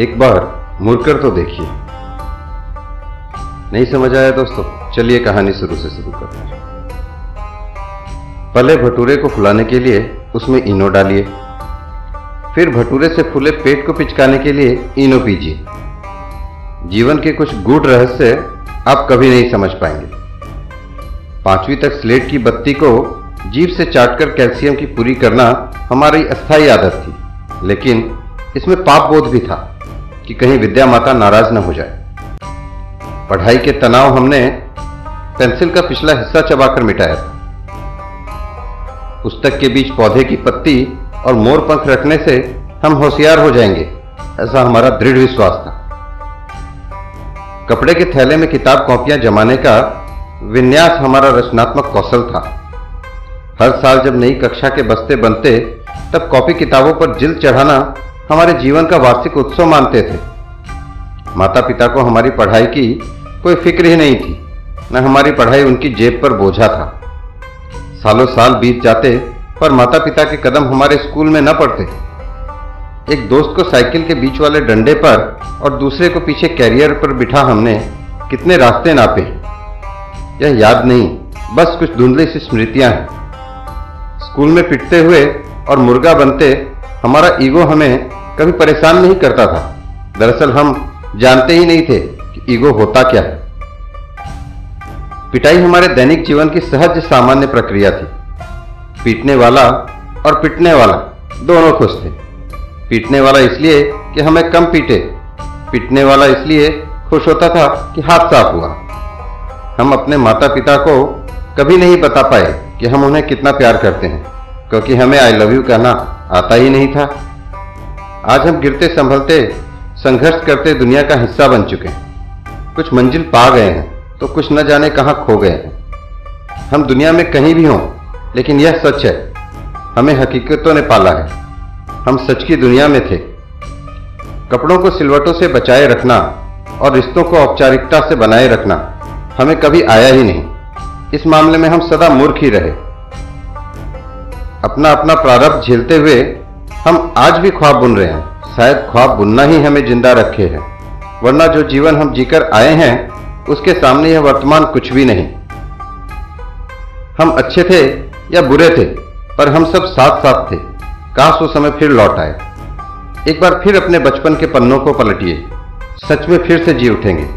एक बार मुड़कर तो देखिए। नहीं समझ आया दोस्तों, चलिए कहानी शुरू से शुरू करते हैं। पहले भटूरे को फुलाने के लिए उसमें इनो डालिए। फिर भटूरे से फूले पेट को पिचकाने के लिए इनो पीजिए। जीवन के कुछ गूढ़ रहस्य आप कभी नहीं समझ पाएँगे। पांचवी तक स्लेट की बत्ती को जीभ से चाटकर कैल्शियम की पूरी करना हमारी अस्थायी आदत थी, लेकिन इसमें पाप बोध भी था। कि कहीं विद्या माता नाराज़ न हो जाए। पढ़ाई के तनाव हमने पेंसिल का पिछला हिस्सा चबाकर मिटाया था। पुस्तक के बीच पौधे की पत्ती और मोर पंख रखने से हम होशियार हो जाएँगे, ऐसा हमारा दृढ़ विश्वास था। कपड़े के थैले में किताब कॉपियाँ जमाने का विन्यास हमारा रचनात्मक कौशल था। हर साल जब नई कक्षा के बस्ते बनते, तब कॉपी किताबों पर जिल चढ़ाना हमारे जीवन का वार्षिक उत्सव मानते थे। माता पिता को हमारी पढ़ाई की कोई फ़िक्र ही नहीं थी, न हमारी पढ़ाई उनकी जेब पर बोझा था। सालों साल बीत जाते, पर माता पिता के कदम हमारे स्कूल में न पड़ते। एक दोस्त को साइकिल के बीच वाले डंडे पर और दूसरे को पीछे कैरियर पर बिठा हमने कितने रास्ते नापे। यह याद नहीं, बस कुछ धुंधली सी स्मृतियाँ हैं। स्कूल में पिटते हुए और मुर्गा बनते, हमारा ईगो हमें कभी परेशान नहीं करता था। दरअसल हम जानते ही नहीं थे कि ईगो होता क्या है। पिटाई हमारे दैनिक जीवन की सहज सामान्य प्रक्रिया थी। पीटने वाला और पिटने वाला दोनों खुश थे। पीटने वाला इसलिए कि हमें कम पीटे, पीटने वाला इसलिए खुश होता था कि हाथ साफ़ हुआ। हम अपने माता पिता को कभी नहीं बता पाए कि हम उन्हें कितना प्यार करते हैं, क्योंकि हमें आई लव यू कहना आता ही नहीं था। आज हम गिरते संभलते, संघर्ष करते दुनिया का हिस्सा बन चुके हैं। कुछ मंजिल पा गए हैं तो कुछ न जाने कहाँ खो गए हैं। हम दुनिया में कहीं भी हों, लेकिन यह सच है, हमें हकीकतों ने पाला है। हम सच की दुनिया में थे। कपड़ों को सिलवटों से बचाए रखना और रिश्तों को औपचारिकता से बनाए रखना हमें कभी आया ही नहीं। इस मामले में हम सदा मूर्ख ही रहे। अपना अपना प्रारब्ध झेलते हुए हम आज भी ख्वाब बुन रहे हैं। शायद ख्वाब बुनना ही हमें ज़िंदा रखे है। वरना जो जीवन हम जीकर आए हैं, उसके सामने यह वर्तमान कुछ भी नहीं। हम अच्छे थे या बुरे थे, पर हम सब साथ साथ थे। काश वो समय फिर लौट आए। एक बार फिर अपने बचपन के पन्नों को पलटिए। सच में फिर से जी उठेंगे।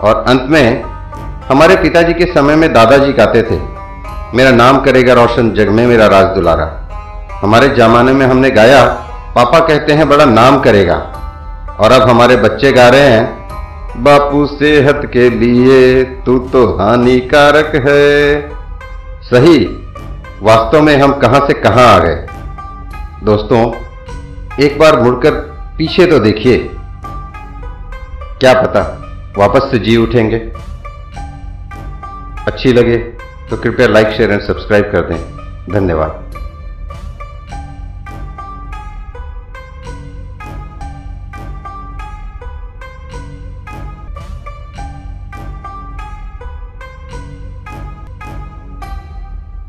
और अंत में, हमारे पिताजी के समय में दादाजी गाते थे, मेरा नाम करेगा रोशन, जग में मेरा राज दुलारा। हमारे जमाने में हमने गाया, पापा कहते हैं बड़ा नाम करेगा। और अब हमारे बच्चे गा रहे हैं, बापू सेहत के लिए तू तो हानिकारक है। सही, वास्तव में हम कहाँ से कहाँ आ गए? दोस्तों, एक बार मुड़कर पीछे तो देखिए। क्या पता वापस से जी उठेंगे। अच्छी लगे तो कृपया लाइक, शेयर एंड सब्सक्राइब कर दें। धन्यवाद।